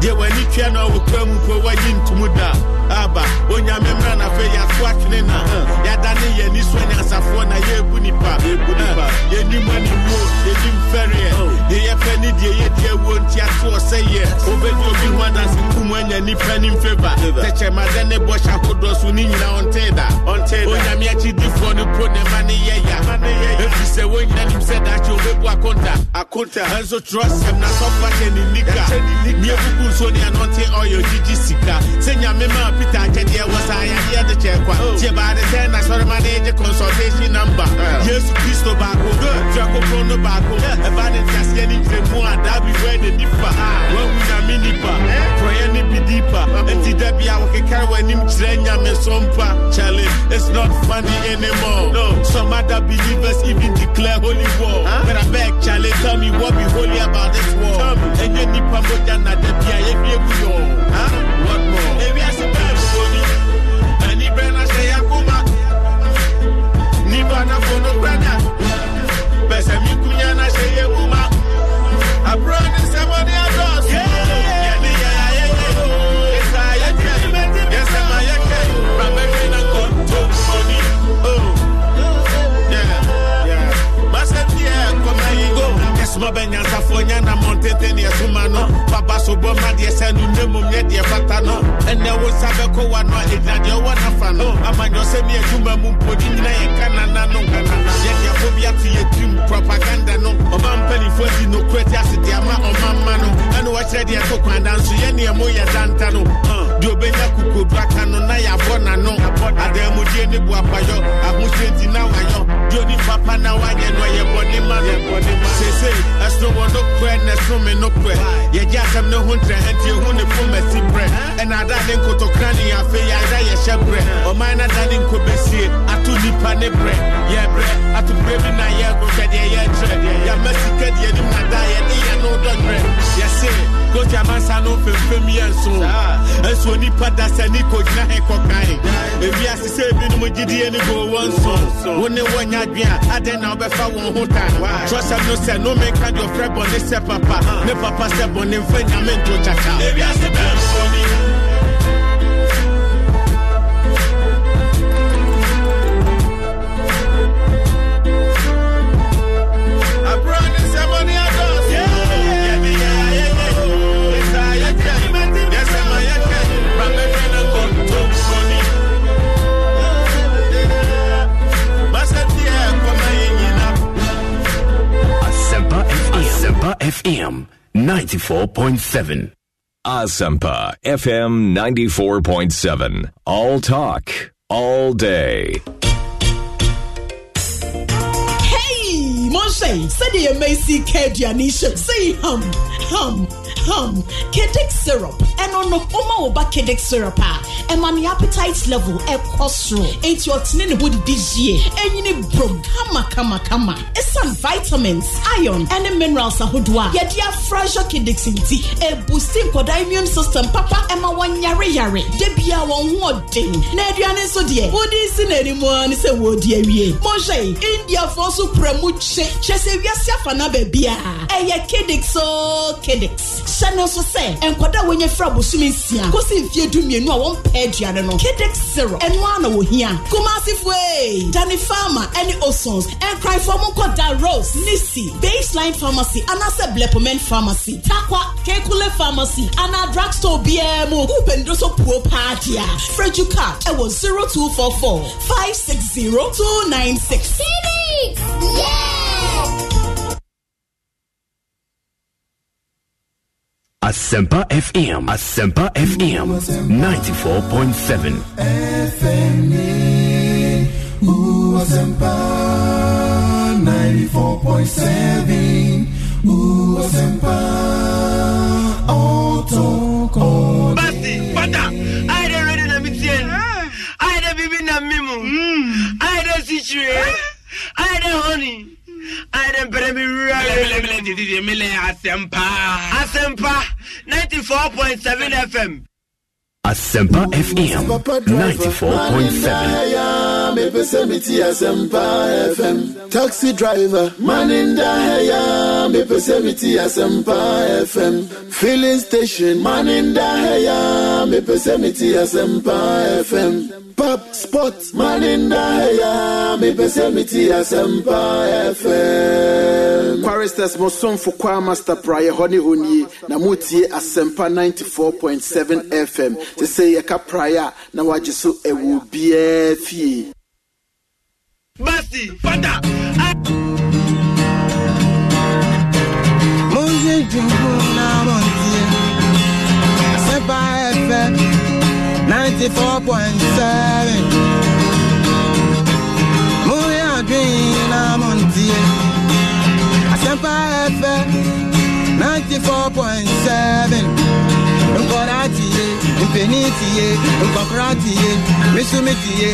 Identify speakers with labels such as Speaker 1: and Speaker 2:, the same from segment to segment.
Speaker 1: deɛ w'ani tua no a wɔkura mu po wayi ntomu da aba onyame mmra na afei yɛaso atwene na. Yɛada ne yɛni so anyansafoɔ na yɛbu nipa yɛnim animuo eh, yɛnim fɛreɛ yɛyɛ pɛ ne deɛ yɛdi awuo nti atoɔ sɛ yɛ wobɛdi obi ho adanse kum anya nipa nim feva tɛkyɛmadɛ ne bɔhyɛ ahodoɔ so ne nyina ɔntee da onyame akyidifoɔ no po ne ma ne yɛya ɛfiri sɛ wonyina nim sɛ daakye wobɛbu akonta. Ɛnso trɔsɛm na sɔfa hyɛ ne nika. Ne ɛbubu nsuo ne anɔnte ɔyɛ gyigyi sika. Sɛ nyame maa peter akyɛdeɛ wɔ saa yadeɛ de kyɛɛ kwa tie baade sɛ na sɔrema ne gye consultation number. Yesu kristo baako tuakokron no baako ɛba ne nteaseɛ ne nkyerɛmu a daa bi wɛ ne nipa wahu nyame nipa prɔyɛ ne bi dipa enti da bia wɔkekare w'anim kyerɛ nyame so mpa challenge it's not funny anymore. No. Some other believers even declare holy war. But I beg challenge tell me what be holy about this war. Ɛnyɛ nipa mogya na da bia yɛhwie gu what more na fono brada bɛsɛ mi kunya na wuma go yɛsoma bɛnyansafoɔ nya na mɔntenten ne yɛsoma no baba so bɔ ma deɛ sɛ no nne mmom yɛ deɛ fata no ɛnɛ wo nsa bɛkɔ wa no a ɛgyina deɛ ɔwɔ nafa no. Amanyɔ sɛ ne adwuma mu mpo ne nyina yɛka nana no yɛde afo bi ato yɛ tirim propaganda no. Ɔma mpanimfoɔ di nokorɛ ti ase deɛ ama ɔmamma no. Ɛne wɔkyerɛ deɛ to kwanda nso yɛneɛ mo yɛ danta no uh. Deɛ obɛnya kokodu aka no. Na yɛabɔ n'ano adammudie ne boapayɔ ahohyɛ nti na wayɔ deɛ oni papa na wanyɛ no ɔyɛ bɔne ma. No sese ɛsono wɔ no korɛ na ɛsono me no korɛ yɛgye asɛm ne ho ntrɛ nti ɛhu ne fo masi brɛ ɛna ada ne nkotokra ne afei yɛada yɛhyɛ brɛ ɔman no da ne nkɔbɛsie ato nipa ne brɛ yɛbrɛ ato berɛ bi na yɛgo hwɛ deɛ yɛkyerɛ yɛama sika deɛ nim na da yɛde yɛ no dɔdwerɛ yɛse kogya mansa no mfemfem yɛ nso ɛnso onipa da sɛ ne kogyina he kɔkae ewiase sɛ ebinom gyidie ne go wɔ nso wo ne wɔnya adwen a adɛn na wobɛfa wɔn ho ta trɔsɛm no sɛ no meka deɛ ɔfrɛ bɔne sɛ papa. Ne papa sɛ bɔne mfa nyame nto kyakya ewiase bɛmfoni
Speaker 2: 94.7. Asempa FM 94.7.
Speaker 3: All talk, all day.
Speaker 4: Hey, Monshe, sɛdeɛ yɛma si ka aduane hyɛm sɛ ham kedic syrup. Ɛno no woma wo ba kedic syrup a ɛma ne appetite level ɛkɔ soro enti ɔtene ne ho didi yie ɛnyini brom kama kama kama ɛsiane vitamins iron ɛne minerals ahodoɔ a yɛde afragile kedics nti ɛbusti nkɔda immune system papa ɛma wɔnyareyare da bia wɔn ho ɔden na aduane nso deɛ wode si n'anim a ne sɛ wɔdi awie mɔhwɛ indiafoɔ nso kura mu kye kyɛ sɛ wiase afa na baabi a ɛyɛ kedics o kedics hyɛ no nso sɛ nkɔda a wɔnya fira bosom nsia kɔsi mfie du mmienu a wɔmpɛ aduane no kedics syrup ɛno a na wɔhia. Kumasifo dane farmer ɛne osons ɛnkraefoɔ mo nkɔ da rose nisi baseline pharmacy anaasɛ blepoment pharmacy takwa kekule pharmacy anaa drugstore biara mu. Wopɛnido so puo paa deɛ a frɛgyu card ɛwɔ 0244 560 296
Speaker 2: Asempa FM. Asempa FM 94.7.
Speaker 5: Uwasempa 94.7 Uwasempa Auto
Speaker 6: Basti, fada, I dey ready na mitien. I dey bibi na mimu. Hmm. I dey situe. Eh? I dey honey. I dey bere emile didi de emile asɛmpa asɛmpa fm.
Speaker 2: Asempa FM 94.7.
Speaker 5: me pese me ti asempa FM. Taxi driver, man in the heya, me pese asempa FM. Filling station, man in the heya, me pese asempa FM. Pop spot, man in the heya, me pese me ti asempa FM.
Speaker 7: Quaristers mo for kwa master prayer honey honey na motie asempa 94.7 FM te sɛ yɛka praeɛ a na wagye so ɛwɔ biaa fie.
Speaker 6: Mercy, Father.
Speaker 8: Monje Jumbo na Monje Seba FM 94.7 Monje Adwin 94.7 Nkɔra tie, mpeni tie, nkɔkora tie, misumi tie,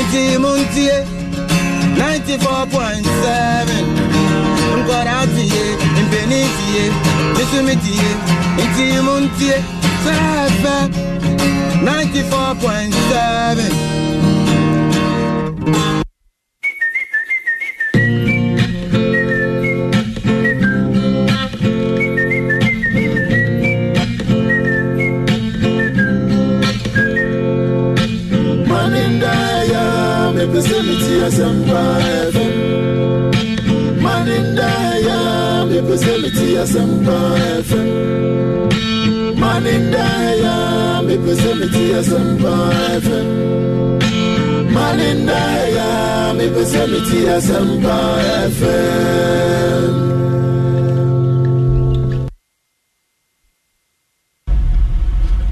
Speaker 8: nti mu ntie 94.7 Nkɔra tie, mpeni tie, misumi tie, nti mu ntie sɛfɛ 94.7
Speaker 5: me pese me ti asempa FM. Man in the heya, me pese me ti asempa FM. Man in the heya, me pese me ti asempa FM.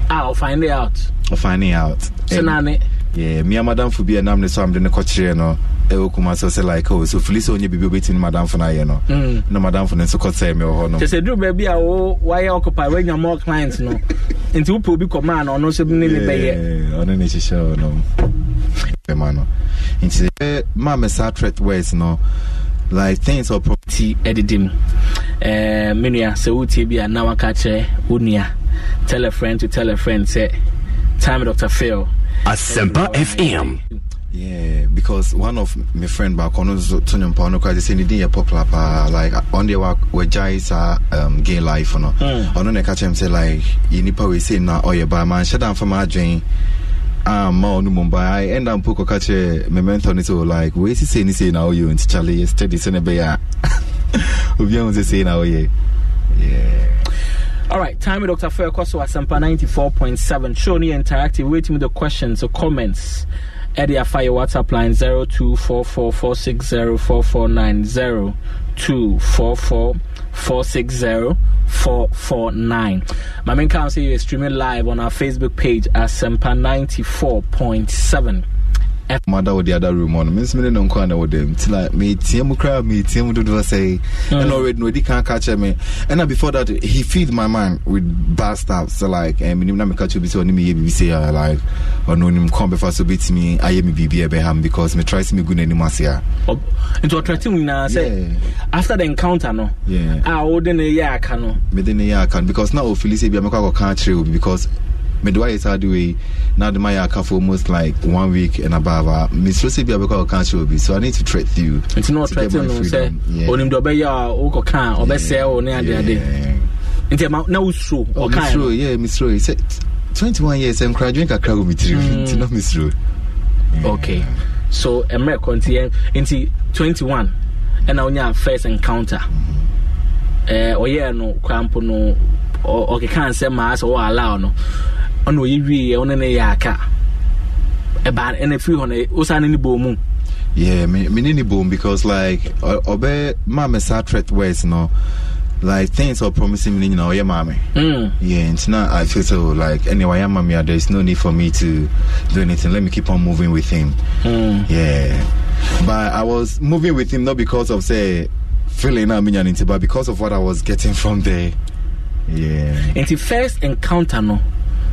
Speaker 5: Ah,
Speaker 9: I'll find it out.
Speaker 10: finding out
Speaker 9: So nane.
Speaker 10: Yeah me a madamfo bi ɛnam ne so amde ne kɔkyerɛ no ɛwɔ kuma sɛ sɛ like oh so fili sɛ ɔnyɛ biribi wobɛtumi ne madamfo no ayɛ no na madamfo no nso kɔsɛe me wɔ hɔ no.
Speaker 9: Kyɛ sɛ duru baabi a wo wayɛ occupy? Woanya more clients no nti wopɛ obi kɔmaa no ɔno nso ne ne bɛyɛ
Speaker 10: ɔno ne hyehyɛ ɔ no bɛma no. Nti eh, ma me saa threat words no like things or pro-
Speaker 9: ti ɛdidi mu ɛɛ me nua sɛ wotie bi a na waka kyerɛ wo nua? Tell a friend to tell a friend sɛ time dr phil
Speaker 2: Asempa FM.
Speaker 10: Yeah, because one of my friend back on to Tony Pono because they say they popular uh, pa like on the work where guys are um gay life or no. On the catch him say like you need we say na oh yeah but man shut down for my drain. Um, ah, ma onu mumbai I end up poko catch uh, me mentor ni so like we see say ni say na oh you into Charlie steady say ne be ya. Obi an say na oh yeah.
Speaker 9: All right, time with Dr. Fair Koso Asempa 94.7. Show me interactive. Waiting with the questions or comments. Eddie Afire WhatsApp line 0244460449 0244460449. My main council is streaming live on our Facebook page at Asempa 94.7.
Speaker 10: mother with the other room on. Miss no nkwa na with them. Till like me tie mu cry me mu do say mm. and already no he can't catch me. And before that he feed my mind with bad stuff so like and me na me catch you so me be say uh, like or no nim come before so bit me aye me bibi ebe ham because me try to me good anymore
Speaker 9: nti ɔtrɛte mu nyinaa sɛ
Speaker 10: Yeah.
Speaker 9: after the encounter no?
Speaker 10: Yeah.
Speaker 9: a wode ne yɛ aka no?
Speaker 10: Me de ne ya can because now say bi me kwa kan because mede wayɛ saa de wei na de mayɛ aka for almost like one week and above uh, a mesuro sɛ bi a bɛkɔ ɔka kyɛ obi so i need to threat you
Speaker 9: nti na ɔtrɛte no sɛ ɔnim deɛ ɔbɛyɛ a wokɔka a ɔbɛsɛe wo ne adeade nti ma na wosuro ɔkaɛ
Speaker 10: oh, yeah mesuro sɛ 21 years sɛ nkoradwen kakra wɔ me tirim nti na mesuro
Speaker 9: okay. So mmerɛ kɔ eh, nti nti 21 ɛna wonya first encounter. Mm-hmm. Eh, oh, Ɔyɛɛ no krampo no ɔkeka nsɛm maa sɛ wɔallow no ɔna ɔyɛ wieɛ wo ne ne yɛ aka ɛbaa ɛna firi hɔ no wosa ne ne bɔ mu
Speaker 10: Yeah, me, me need boom because, like, Obe, mama, sad threat words, no. Like, things are promising me, you know, yeah, mommy.
Speaker 9: Mm.
Speaker 10: Yeah, and now I feel so like, anyway, I'm mommy, there's no need for me to do anything. Let me keep on moving with him.
Speaker 9: Mm.
Speaker 10: Yeah. But I was moving with him not because of, say, feeling I'm in but because of what I was getting from there. Yeah.
Speaker 9: nti first encounter no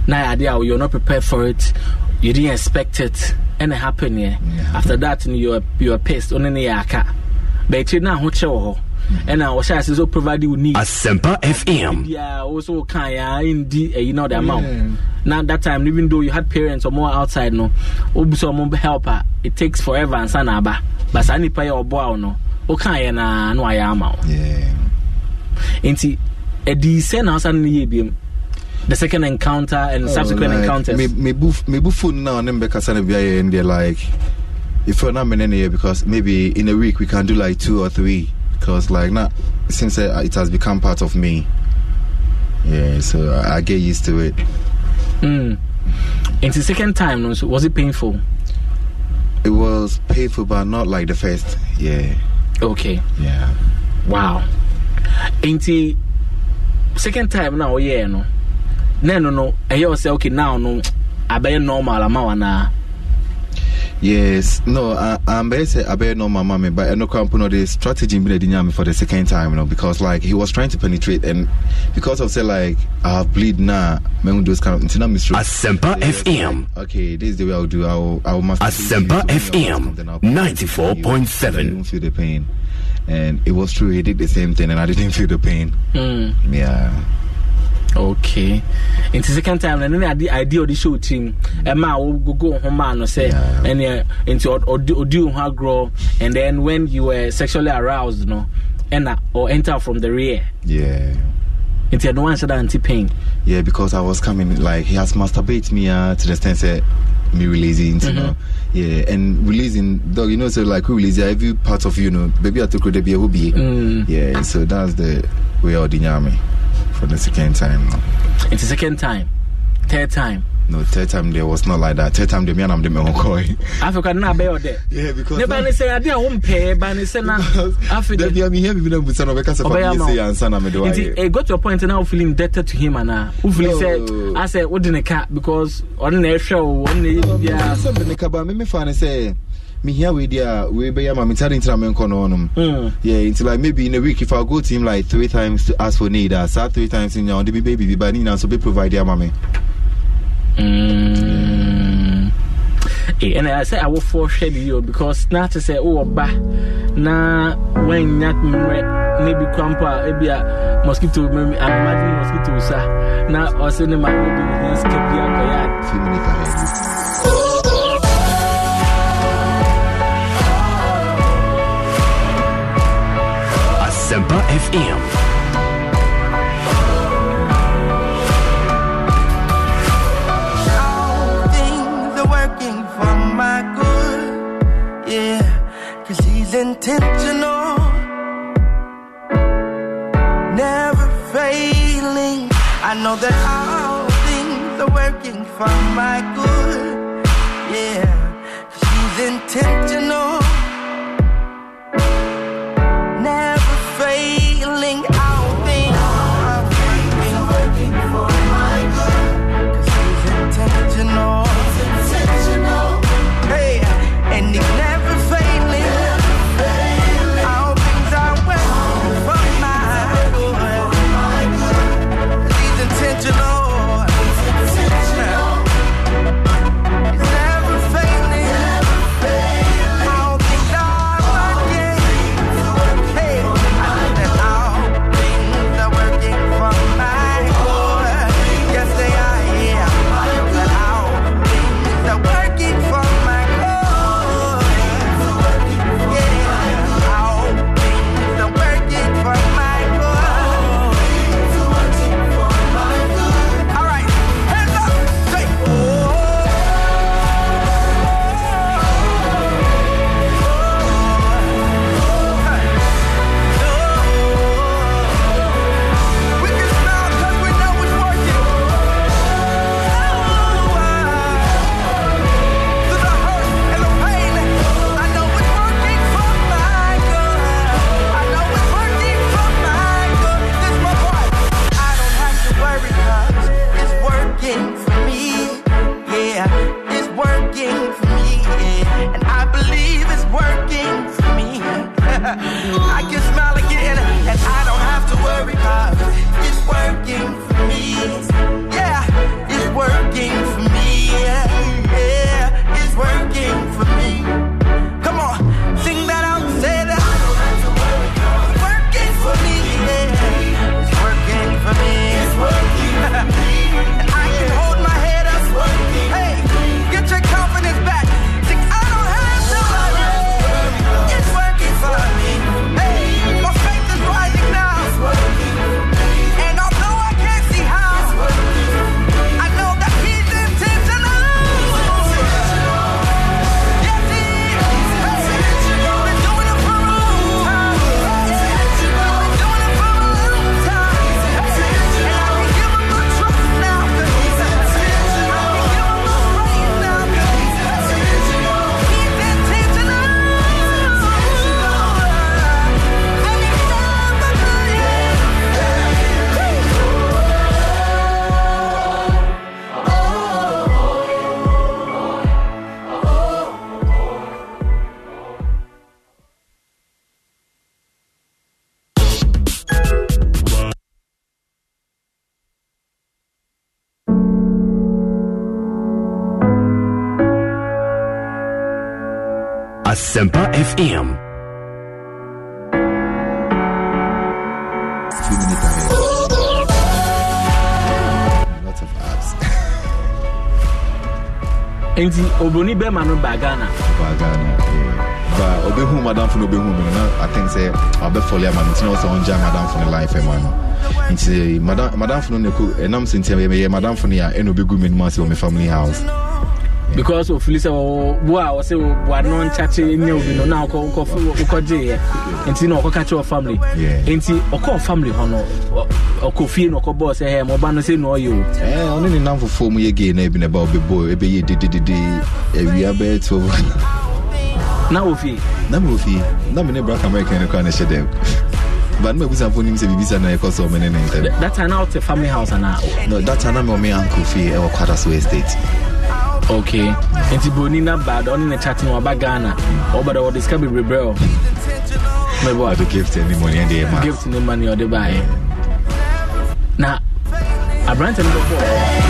Speaker 9: na yɛ adeɛ a you're not prepared for it. You didn't expect it. Ɛna happen yɛ
Speaker 10: Yeah.
Speaker 9: after that no you're, you're pissed. Ɔne ne yɛ aka bɛakyiri no ahokyerɛ wɔ hɔ ɛna ɔhyɛ ase so provide wo need.
Speaker 2: Asempa FM.
Speaker 9: biaa wo so woka yɛa ndi ayi na ɔde ama wo na that time even though you had parents or more outside no wobu sɛ ɔmo help a it takes forever ansa na aba but saa nnipa yɛ ɔboa wo no woka yɛ naa na wayɛ ama wo
Speaker 10: Yeah.
Speaker 9: nti ɛdi sɛ na wosa no no yɛ biom the second encounter and subsequent
Speaker 10: Oh, like,
Speaker 9: encounters
Speaker 10: Me, me, bu, me bu phone now and then because I be and they're like, if you're not many here because maybe in a week we can do like two or three because like now since uh, it has become part of me. Yeah, so I, I get used to it.
Speaker 9: mm. nti second time was it painful
Speaker 10: It was painful, but not like the first. Yeah,
Speaker 9: okay
Speaker 10: yeah.
Speaker 9: wow nti second time na Yeah, no na ɛno no ɛyɛ wɔ sɛ okay now no abɛyɛ normal ama wo anaa
Speaker 10: Yes, no, I, I'm basically I better know my mommy, but I know no the strategy be the me for the second time, you know, because like he was trying to penetrate, and because of say like I have bleed now, man, those kind of until I'm
Speaker 2: Asempa FM.
Speaker 10: Okay, this is the way I'll do. I'll I'll must
Speaker 2: Asempa FM 94.7.
Speaker 10: feel the pain, and it was true. He did the same thing, and I didn't feel the pain.
Speaker 9: mm.
Speaker 10: Yeah.
Speaker 9: Okay nti second time na ne ne ade idea ɔde hyɛ otim ɛma a wogogo wo ho maa no sɛ
Speaker 10: Yeah.
Speaker 9: ɛneɛ nti ɔd- ɔdi ɔdi wo ho agorɔ and then when you were sexually aroused no ɛna or enter from the rear
Speaker 10: Yeah.
Speaker 9: nti ɛno wanhyɛ da anti pain
Speaker 10: Yeah, because I was coming like he has masturbated me uh, to the extent that me releasing, you know. Yeah, and releasing though you know so like we release every part of you know baby I took the be.
Speaker 9: Mm.
Speaker 10: Yeah, so that's the way the me for the second time. No.
Speaker 9: nti second time third time
Speaker 10: no, third time there was not like that. Third time the me and I'm the me koi.
Speaker 9: africa na abɛyɛ ɔdɛ
Speaker 10: Yeah, because
Speaker 9: ne ba ne sɛ ade a wompɛɛ ba ne sɛ na afei
Speaker 10: That be me here be no busa no because of me say answer na me do. I-
Speaker 9: it got to a point now feeling indebted to him anaa wofili
Speaker 10: No.
Speaker 9: sɛ asɛ wode ne ka because ɔno na ɛhwɛ wo ɔno na ɛyɛ biribiaa
Speaker 10: sɛ me ne kaba me me fa ne sɛ mehia wei deɛ a wei bɛyɛ ma mentade ntina menkɔ no ɔnom yeah until like maybe in a week if i go to him like three times to ask for need a saa three times nya ɔde bi bɛbibi ba ne nyinaa so bɛprovide ama me
Speaker 9: ɛna sɛ awofoɔ hwɛ de yio because na te sɛ wowɔ ba na woanya mmerɛ na bi kora mpo a ebi a mosquito I'm imagine mosquito sa na ɔse ne ma no bi ne sika bi akɔyɛ ade
Speaker 8: cause he's intentional. Never failing. I know that all things are working for my good.
Speaker 2: Asempa FM.
Speaker 10: Lots of apps.
Speaker 9: Enti obroni bɛma no ba Ghana.
Speaker 10: Ba Ghana. Ba obehu madam funu obehu mi na I think say abɛfɔli ama no ntina ɔsɛ ɔngya madam funu life ɛma no. Nti madam funu ne ko ɛnam sɛ nti yɛ madam funu yɛ ɛna obegu mi nimu ase wɔ mi family house
Speaker 9: because ofili sɛ bo a wɔsɛ boa no nkyakye nya obi no na wokɔ- wokɔ- wokɔgyeeɛ nti na ɔkɔka kyerɛ family nti ɔkɔɔ family hɔ no ɔkɔ fie na ɔkɔbɔɔ sɛ hɛ mɔba no sɛ na ɔyɛ o
Speaker 10: Eh, ɔne ne nam fofoɔ mu yɛ gay na ebi na ɛba ɔbɛbɔ ɛbɛyɛ dededede awia bɛyɛ twelve
Speaker 9: na wɔ fie
Speaker 10: na mewɔ fie na me ne black american no kora ne hyɛ dɛm but na mabusafoɔ nim sɛ biribisa na ɛkɔ sɛ ɔme ne ne ntɛm
Speaker 9: Th- that time na wote family house anaa
Speaker 10: No, that time na me ɔme uncle fie ɛwɔ kwadaso estate
Speaker 9: okay nti broni na ba da ɔne ne kyate no waba ghana. Ɔba da wɔde sika bebree brɛ ɔ. Mɛbɔ
Speaker 10: ɔde gift ne money ɛde ɛma.
Speaker 9: Gift ne ma ne ɔde baeɛ. Na aberante no bɛbɔɔ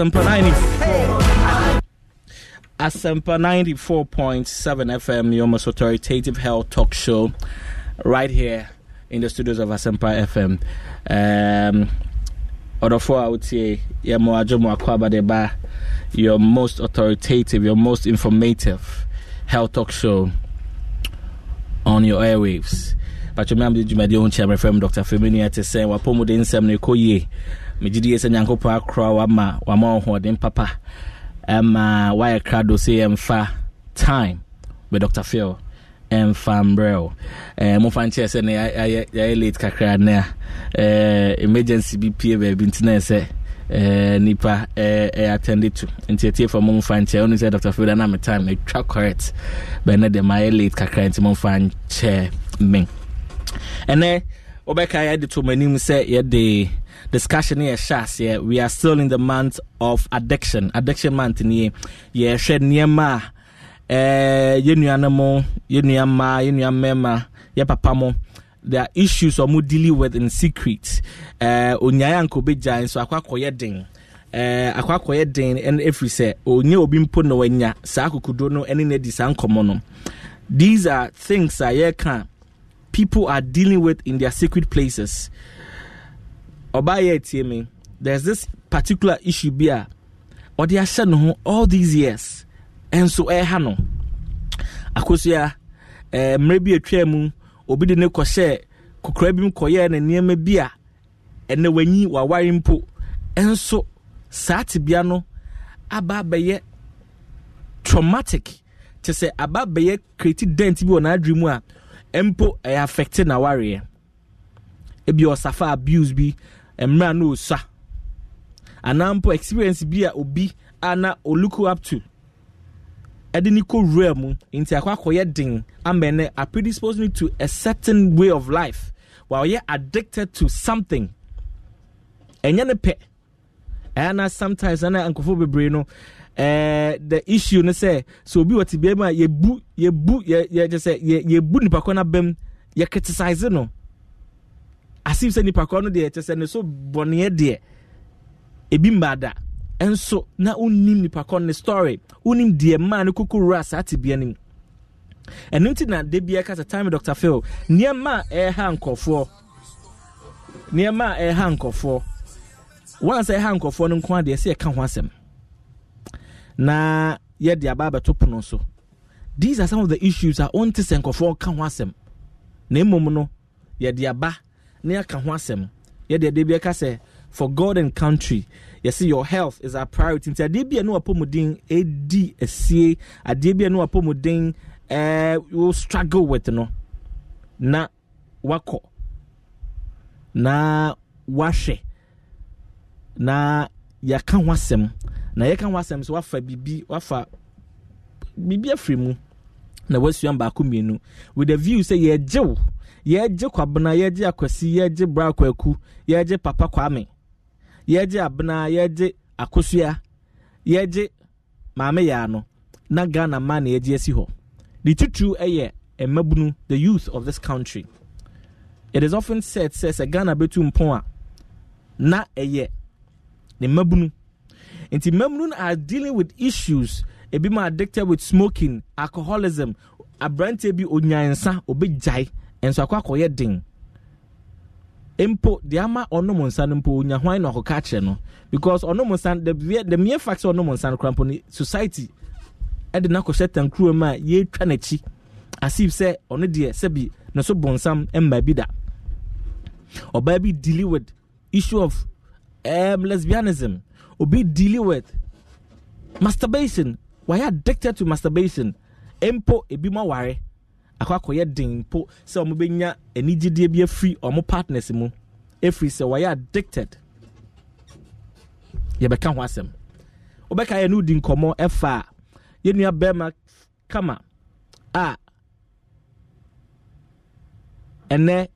Speaker 9: Asempa 94. Asempa 94.7 FM, your most authoritative health talk show, right here in the studios of Asempa FM. Um, Odofo Autie, Yemo Ajomo Akwaba Deba, your most authoritative, your most informative health talk show on your airwaves. Dwumadi ho kyerɛ mefrɛ dr femini wapɔmude nsɛm no ɛkɔ yie megye sɛ nyankopɔn akora wama wama wo hoɔden papa. Ɛma woayɛ krado sɛ yɛmfa time bɛ dr. Phil. Ɛmfa mbrɛ wo. Eh, momfa nkyerɛ sɛ ne yɛayɛ late kakra ne a. Emergency bi pie baabi nti na ɛsɛ eh, nipa eh, eh, attended to. Nti atiefa momfa nkyɛ wone sɛ dr. Phil na me time ɛtwa correct. Bɛne de maayɛ late kakra nti momfa nkyɛ me. Ɛnɛ wobɛka yɛde to m'anim sɛ yɛde discussion here shas aseɛ we are still in the month of addiction. Addiction month nie yɛhwɛ nneɛma a eh, yɛ nnuane mo yɛ nua mmaa yɛ nua mmarima yɛ papa mo. There are issues ɔmo dealing with in secret. Eh, onyaeɛ anka obɛgyae nso akɔ akɔyɛ den. Eh, akɔ akɔyɛ den ɛn ɛfiri sɛ onyɛ obi mpo na wanya saa akokoduro no ɛne no adi saa nkɔmmɔ no. These are things a yɛka people are dealing with in their secret places. Obaya etie me, there's this particular issue bi a ɔde ahyɛ ne ho all these years. Ɛnso ɛha no. Akosua ɛɛ mmerɛ bi atwa mu obi de ne kɔhyɛ kokora bi mu kɔyɛ ne nneɛma bi a ɛnɛ wanyi waware mpo. Ɛnso saa tibea no aba abɛyɛ traumatic. Te sɛ aba abɛyɛ kreti dent bi wɔ n'adwene mu a mpo ɛyɛ affecte n'awareɛ. Ebi ɔsafa abuse bi mmerɛ a na osua anaa mpo experience bi a obi a na o look up to. Ɛde ne kɔ wura mu nti akɔ akɔyɛ den ama ɛnɛ are predisposed me to a certain way of life while ɔyɛ addicted to something. Ɛnyɛ ne pɛ. Ɛyɛ na sometimes ɛna nkɔfo bebree no ɛɛ the issue no sɛ so obi wɔ te bea mu a yɛbu yɛbu yɛ yɛ kyɛ sɛ yɛ yɛbu nipa kɔ n'abɛm yɛ criticize no asim sɛ nipa kɔ no deɛ kyɛ sɛ ne so bɔneɛ deɛ ebi mbaada. Nso na wonim nipa kɔ ne story. Wonim deɛ mmaa ne koko wura saa te bea no mu. Ɛno na de bia ka sɛ time dr phil. Nneɛma a ɛreha nkɔfoɔ nneɛma a ɛreha nkɔfoɔ once ɛreha nkɔfoɔ no nko adeɛ sɛ yɛka ho asɛm. Na yɛde aba abɛto pono so. These are some of the issues a ɔnte sɛ nkɔfoɔ ka ho asɛm. Na mmom no yɛde aba na yɛaka ho asɛm. Yɛde ɛde bi ka sɛ for god and country yɛsɛ your health is our priority. Nti adeɛ bi a ne wapɔmuden ɛdi asie adeɛ bi a ne wapɔmuden ɛɛ will struggle with no na wakɔ na wahwɛ na yɛaka ho asɛm. Na yɛka ho asɛm sɛ wafa biribi wafa biribi afiri mu. Na wasua baako mmienu. With the view sɛ yɛgye wo yɛgye kwabena yɛgye akwasi yɛgye bra kwaku yɛgye papa kwame. Yɛgye abena yɛgye akosua yɛgye maame yaa no na ghana ma na yɛgye asi hɔ. The titiri yɛ mmabunu the youth of this country. It is often said sɛ sɛ ghana bɛtu mpɔn a na ɛyɛ ne mmabunu. Nti mmabunu are dealing with issues. Ebi mu addicted with smoking alcoholism. Aberanteɛ bi onyansa obɛgyae nso akɔ akɔyɛ den. Mpo deɛ ama ɔnom nsa no mpo onya hwan na ɔkɔka kyerɛ no? Because ɔnom nsa the the mere fact sɛ ɔnom nsa no kora mpo society ɛde no akɔhyɛ tankuro mu a yɛretwa n'akyi. Asif sɛ ɔno deɛ sɛbi ne so bi da. Ɔbaa bi dealing with issue of um, lesbianism. Obi dealing with masturbation. Wayɛ addicted to masturbation. Mpo ebi mu aware akɔ akɔyɛ den mpo sɛ ɔmo bɛnya anigyedeɛ bi afiri ɔmo partners mu efiri sɛ wɔyɛ addicted. Yɛbɛka ho asɛm. Wobɛka yɛ no wodi nkɔmmɔ ɛfa a yɛnua bɛrima kama a ɛnɛ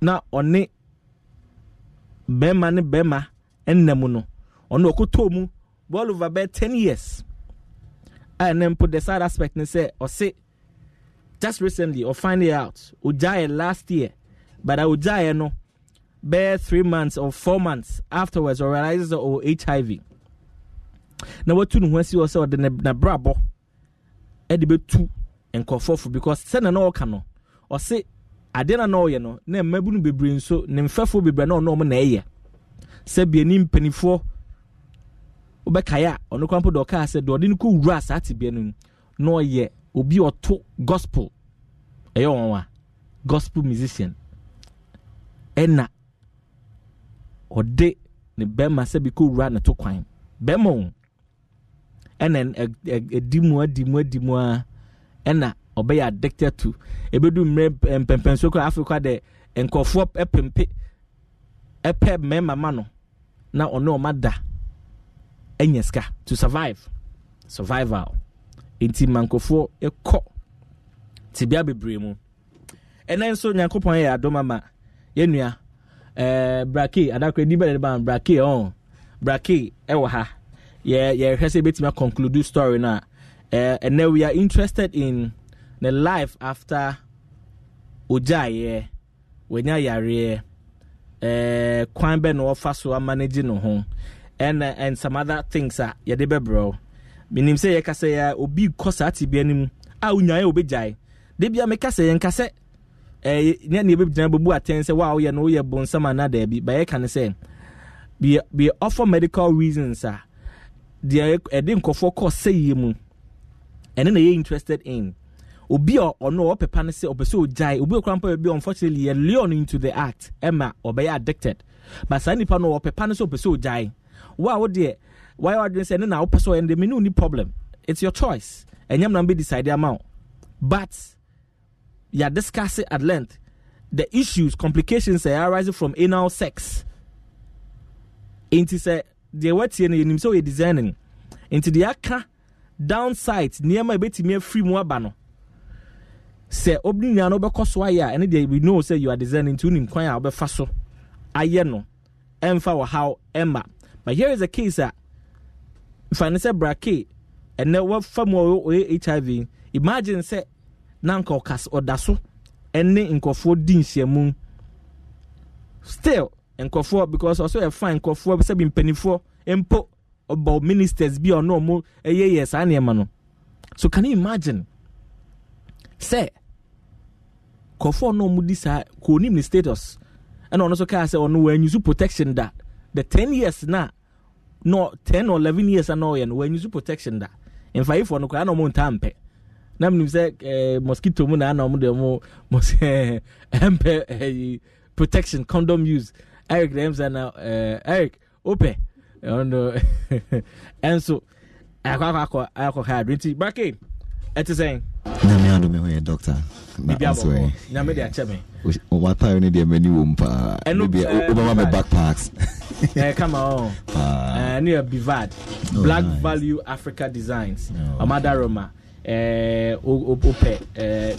Speaker 9: na ɔne bɛrima ne bɛrima ɛnna mu no ɔno ɔkotɔ mu over bɛɛ ten years. A ɛnɛ mpo the sad aspect ne sɛ ɔse just recently or find it out ogyae last year but a ogyae no bɛɛ three months or four months afterwards or realizes or hiv na watu ne ho asi hɔ sɛ ɔde nabrabɔ ɛde bɛtu nkɔfoɔ fo because sɛna na ɔka no. Ɔse adeɛ na na ɔyɛ no na mmabunu bebree nso ne mfɛfoɔ bebree na ɔno ɔmo na ɛyɛ sɛ biani mpanimfoɔ wobɛkae a ɔno kora mpo deɛ ɔkaa sɛ deɛ ɔde no kɔ wura saa tebea no mu na ɔyɛ obi ɔto gospel ɛyɛ wɔn a gospel musician. Ɛna ɔde ne bɛrima sɛ bi kɔ wura ne to kwan. Bɛrima o. Ɛna ɛdi mu adi mu adi mu a. Ɛna ɔbɛyɛ addicted to. Ebedu mmerɛ mpɛ- mpɛmpɛnso kora afei de nkɔfoɔ ɛpempe ɛpɛ mmarima ma no. Na ɔne ɔma da ɛnyɛ sika to survive. Survival. Nti mankofoɔ ɛkɔ tibea bebree mu. Ɛnɛ nso nyankopɔn yɛ adom ama yɛnua ɛɛ brake adakora ni bɛrɛ de ba brake ɔn brake ɛwɔ ha. Yɛ yɛhwɛ sɛ ebɛtumi akɔnkludu story no a ɛɛ ɛnɛ we are interested in the life after ogyaeɛ wanya yareɛ ɛɛ kwan bɛ na ɔfa so amanage ne ho ɛna and some other things a yɛde bɛbrɛ wo. Menim sɛ yɛka sɛ yɛ obi kɔ saa tebea no mu a wonyaeɛ wobɛgyae da bia meka sɛ yɛnka sɛ ne ne yɛbɛgyina bɛbu atɛn sɛ wa woyɛ no woyɛ bonsam anaa daabi. Ba yɛka ne sɛ we offer medical reasons a deɛ ɛde nkɔfoɔ kɔ sɛyie mu ɛne na yɛ interested in. Obi a ɔno ɔpepa no sɛ ɔpɛ sɛ ɔgyae. Obi a ɔkora mpa bi unfortunately yɛ leon into the act ɛma ɔbɛyɛ addicted. But saa nipa no ɔpepa no sɛ ɔpɛ sɛ ɔgyae. Wo a wodeɛ wayɛ wadwene sɛ ɛne na wopɛ sɛ ɔyɛ no deɛ problem. It's your choice. Ɛnyɛ mna bɛ decide ama wo. But you are discussing at length the issues, complications that arising from anal sex. Into say they you in so designing into the aka downside near my bit me free more bano. Say obni no be cause why ya and they we know say you are designing to him kwaya be faso. Ayeno emfa or how emma. But here is a case that if I say bracket and then what more HIV, imagine say na nka ɔda so ɛne nkurɔfoɔ di nhyiamu still nkurɔfoɔ because ɔso yɛ fine nkurɔfoɔ sɛ bi mpanimfoɔ mpo ɔbɔ ministers bi a ɔno ɔmo ɛyɛ yɛ saa nneɛma no. So can you imagine? Sɛ nkurɔfoɔ no ɔmo di saa kò onim ne status ɛna ɔno nso kaa sɛ ɔno wɔanyusu protection da. The ten years na no ten or eleven years na ɔyɛ no wɔanyusu protection da. Mfayifoɔ no koraa na ɔmo ntaa mpɛ na menim sɛ eh, mosquito mu na ana ɔmo de ɔmo mos ɛmpɛ eh, protection condom use. Eric dem sɛ na eh, eric wopɛ? Ɔno ɛnso akɔ akɔ akɔ akɔ ha ado nti brake ɛte sɛn?
Speaker 10: Nyame adome ho yɛ na ɛ
Speaker 9: nyame de akyɛ me.
Speaker 10: Watae no deɛ m'ani wɔ m paa.
Speaker 9: Eh,
Speaker 10: wobɛma me backpacks.
Speaker 9: Eh,
Speaker 10: Paa.
Speaker 9: uh, ne yɛ bivad.
Speaker 10: Oh,
Speaker 9: black value africa designs.
Speaker 10: Oh,
Speaker 9: ɔmada roma eh, wo- wo- wopɛ eh,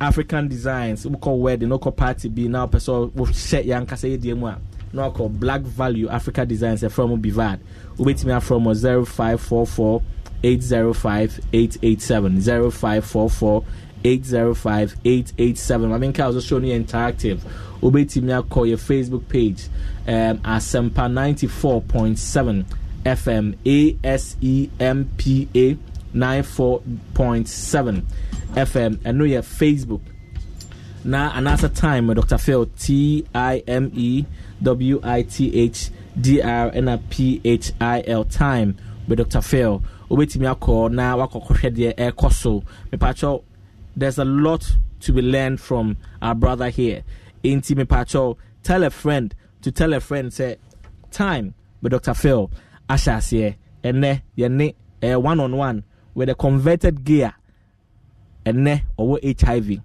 Speaker 9: african designs wokɔ wedding wokɔ party bi na wopɛ sɛ wohyɛ yɛankasa yɛdeɛ mu na wakɔ black value africa designs ɛfrɛ mu bivad wobɛtumi afrɛ mu 0544 805 887 0544 805 887 maamenka also show no yɛ interactive wobɛtumi akɔ facebook page um, asɛmpa 94.7 fm asempa 94.7 fm ɛno yɛ facebook. Na anaasɛ time dr phil. T i m e w i t h d r ɛna p h i l time with dr phil. Wobɛtumi akɔ na wakɔkɔhwɛ deɛ ɛrekɔ so mepakyɛw there's a lot to be learned from our brother here. Nti mepakyɛw tell a friend to tell a friend sɛ time with dr phil. Ahyɛ aseɛ ɛnɛ yɛne one on one with a converted gear. Ɛnɛ ɔwɔ hiv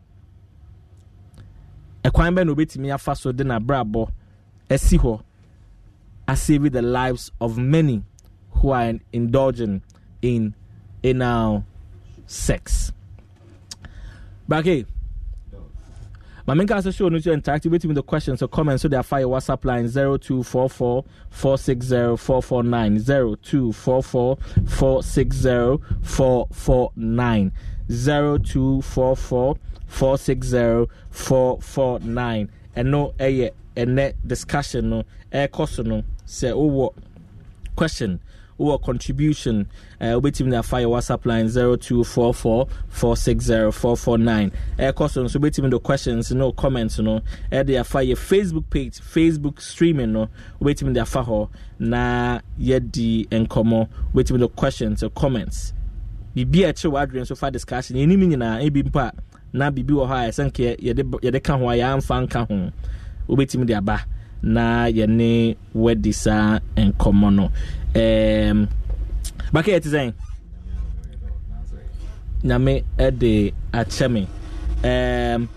Speaker 9: ɛkwan bɛn na obetumi afa so de n'abrabɔ ɛsi hɔ asave the lives of many who are indulging in anal sex. Brake, my main cast show to interactive with the questions or comments. So they are fire WhatsApp line 0244 460 449 0244 460 449 0244 460 449 and no ɛyɛ ɛnɛ discussion no ɛrekɔ so no sɛ wowɔ question wowɔ contribution uh, wobɛtumi de afa yɛ whatsapp line 0244 460 449 ɛkɔ so nso wobɛtumi de questions no comments no. Ɛde afa yɛ facebook page facebook streaming no. Wobɛtumi de afa hɔ na yɛdi nkɔmmɔ wobɛtumi de questions or comments. Biribi a ɛkyerɛ w'adwene nso fa discussion. Yɛnim nyinaa ebi mpo a na biribi wɔ hɔ a ɛsɛ nka yɛde ka ho a yɛamfa nka ho wobɛtumi de aba na yɛne wadi saa nkɔmmɔ no. Um, baka yɛte sɛn? Nyame de akyɛ me. Um,